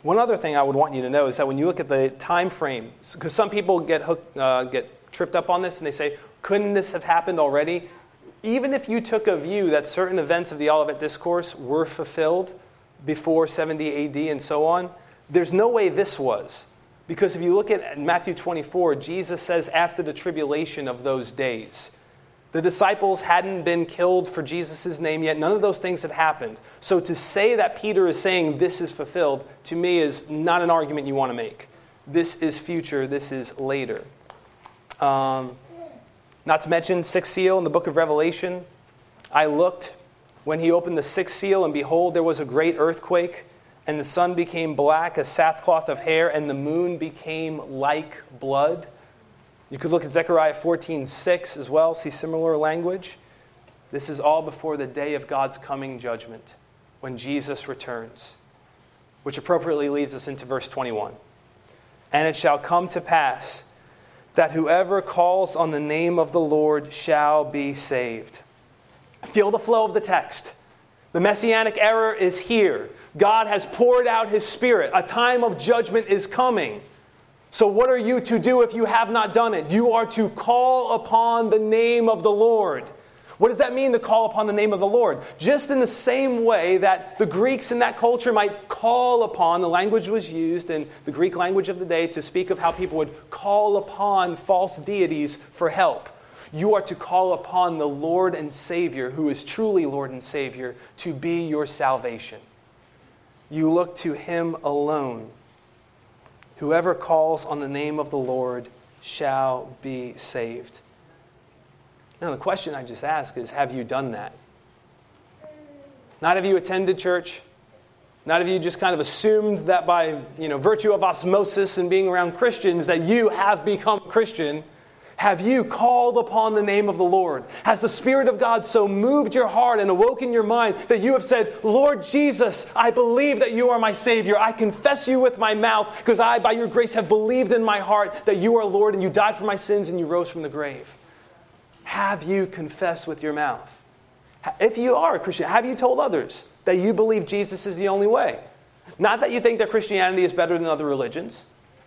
one other thing I would want you to know is that when you look at the time frame, because some people get, hooked, uh, get tripped up on this and they say, couldn't this have happened already? Even if you took a view that certain events of the Olivet Discourse were fulfilled before 70 AD and so on, there's no way this was. Because if you look at Matthew 24, Jesus says, after the tribulation of those days, the disciples hadn't been killed for Jesus' name yet. None of those things had happened. So to say that Peter is saying this is fulfilled, to me, is not an argument you want to make. This is future, this is later. Um, not to mention, sixth seal in the book of Revelation. I looked when he opened the sixth seal, and behold, there was a great earthquake and the sun became black as sackcloth of hair, and the moon became like blood. You could look at Zechariah 14 6 as well, see similar language. This is all before the day of God's coming judgment, when Jesus returns, which appropriately leads us into verse 21. And it shall come to pass that whoever calls on the name of the Lord shall be saved. Feel the flow of the text. The messianic era is here. God has poured out his spirit. A time of judgment is coming. So, what are you to do if you have not done it? You are to call upon the name of the Lord. What does that mean to call upon the name of the Lord? Just in the same way that the Greeks in that culture might call upon, the language was used in the Greek language of the day to speak of how people would call upon false deities for help. You are to call upon the Lord and Savior, who is truly Lord and Savior, to be your salvation. You look to him alone. Whoever calls on the name of the Lord shall be saved. Now, the question I just ask is have you done that? Not have you attended church? Not have you just kind of assumed that by you know, virtue of osmosis and being around Christians that you have become Christian? Have you called upon the name of the Lord? Has the Spirit of God so moved your heart and awoken your mind that you have said, Lord Jesus, I believe that you are my Savior. I confess you with my mouth because I, by your grace, have believed in my heart that you are Lord and you died for my sins and you rose from the grave? Have you confessed with your mouth? If you are a Christian, have you told others that you believe Jesus is the only way? Not that you think that Christianity is better than other religions.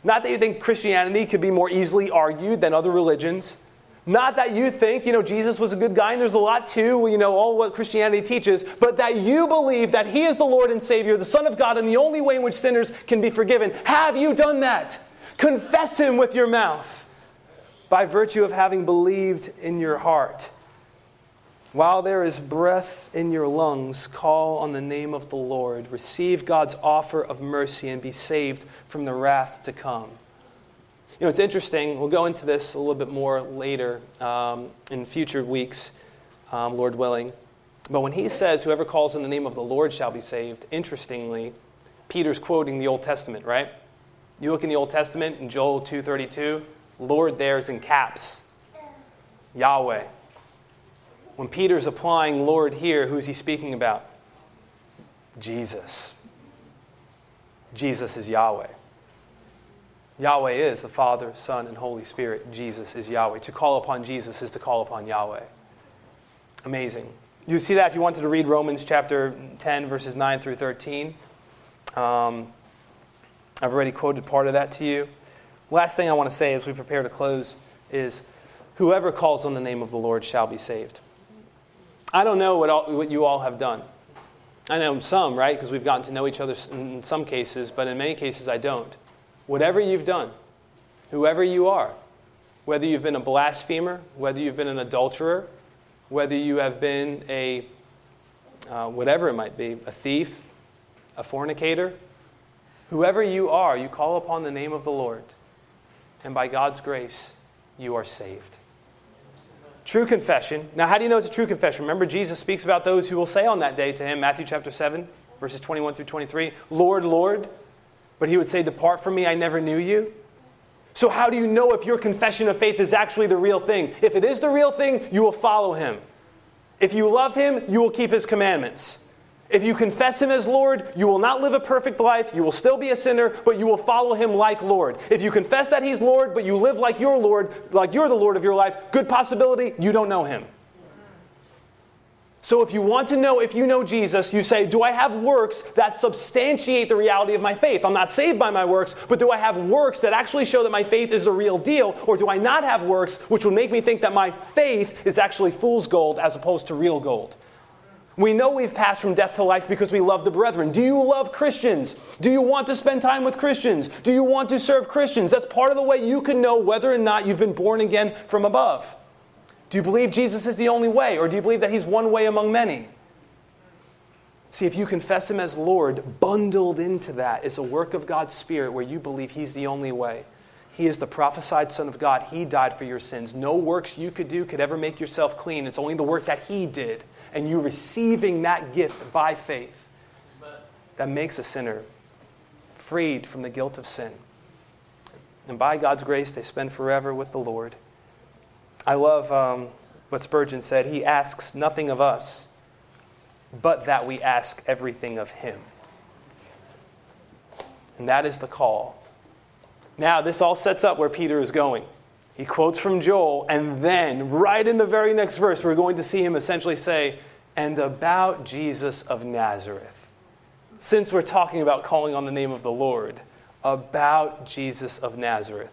Not that you think Christianity could be more easily argued than other religions. Not that you think, you know, Jesus was a good guy and there's a lot to, you know, all what Christianity teaches, but that you believe that He is the Lord and Savior, the Son of God, and the only way in which sinners can be forgiven. Have you done that? Confess Him with your mouth by virtue of having believed in your heart. While there is breath in your lungs, call on the name of the Lord. Receive God's offer of mercy and be saved from the wrath to come. You know, it's interesting. We'll go into this a little bit more later um, in future weeks, um, Lord willing. But when he says, Whoever calls in the name of the Lord shall be saved, interestingly, Peter's quoting the Old Testament, right? You look in the Old Testament in Joel 2:32, Lord there is in caps. Yahweh. When Peter's applying Lord here, who's he speaking about? Jesus. Jesus is Yahweh. Yahweh is the Father, Son, and Holy Spirit. Jesus is Yahweh. To call upon Jesus is to call upon Yahweh. Amazing. You see that if you wanted to read Romans chapter 10, verses 9 through 13. Um, I've already quoted part of that to you. Last thing I want to say as we prepare to close is whoever calls on the name of the Lord shall be saved. I don't know what, all, what you all have done. I know some, right? Because we've gotten to know each other in some cases, but in many cases I don't. Whatever you've done, whoever you are, whether you've been a blasphemer, whether you've been an adulterer, whether you have been a, uh, whatever it might be, a thief, a fornicator, whoever you are, you call upon the name of the Lord, and by God's grace, you are saved. True confession. Now, how do you know it's a true confession? Remember, Jesus speaks about those who will say on that day to him, Matthew chapter 7, verses 21 through 23, Lord, Lord. But he would say, Depart from me, I never knew you. So, how do you know if your confession of faith is actually the real thing? If it is the real thing, you will follow him. If you love him, you will keep his commandments. If you confess him as Lord, you will not live a perfect life. You will still be a sinner, but you will follow him like Lord. If you confess that he's Lord, but you live like your Lord, like you're the Lord of your life, good possibility you don't know him. So if you want to know if you know Jesus, you say, Do I have works that substantiate the reality of my faith? I'm not saved by my works, but do I have works that actually show that my faith is the real deal? Or do I not have works which would make me think that my faith is actually fool's gold as opposed to real gold? We know we've passed from death to life because we love the brethren. Do you love Christians? Do you want to spend time with Christians? Do you want to serve Christians? That's part of the way you can know whether or not you've been born again from above. Do you believe Jesus is the only way, or do you believe that He's one way among many? See, if you confess Him as Lord, bundled into that is a work of God's Spirit where you believe He's the only way. He is the prophesied Son of God. He died for your sins. No works you could do could ever make yourself clean. It's only the work that He did and you receiving that gift by faith that makes a sinner freed from the guilt of sin. And by God's grace, they spend forever with the Lord. I love um, what Spurgeon said. He asks nothing of us, but that we ask everything of Him. And that is the call. Now, this all sets up where Peter is going. He quotes from Joel, and then, right in the very next verse, we're going to see him essentially say, and about Jesus of Nazareth. Since we're talking about calling on the name of the Lord, about Jesus of Nazareth.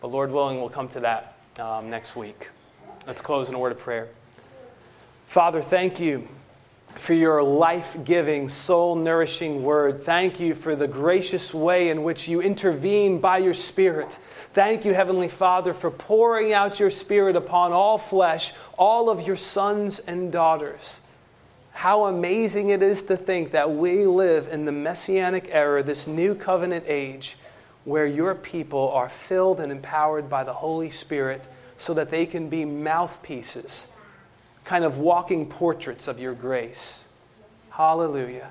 But Lord willing, we'll come to that um, next week. Let's close in a word of prayer. Father, thank you for your life giving, soul nourishing word. Thank you for the gracious way in which you intervene by your Spirit Thank you, Heavenly Father, for pouring out your Spirit upon all flesh, all of your sons and daughters. How amazing it is to think that we live in the messianic era, this new covenant age, where your people are filled and empowered by the Holy Spirit so that they can be mouthpieces, kind of walking portraits of your grace. Hallelujah.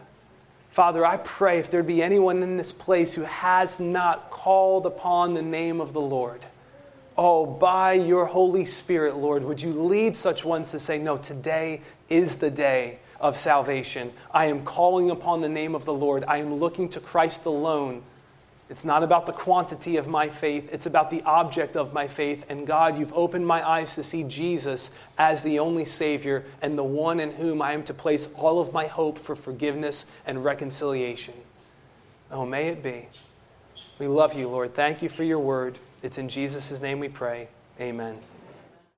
Father, I pray if there be anyone in this place who has not called upon the name of the Lord, oh, by your Holy Spirit, Lord, would you lead such ones to say, No, today is the day of salvation. I am calling upon the name of the Lord. I am looking to Christ alone it's not about the quantity of my faith, it's about the object of my faith. And God, you've opened my eyes to see Jesus as the only Savior and the one in whom I am to place all of my hope for forgiveness and reconciliation. Oh, may it be. We love you, Lord. Thank you for your word. It's in Jesus' name we pray. Amen.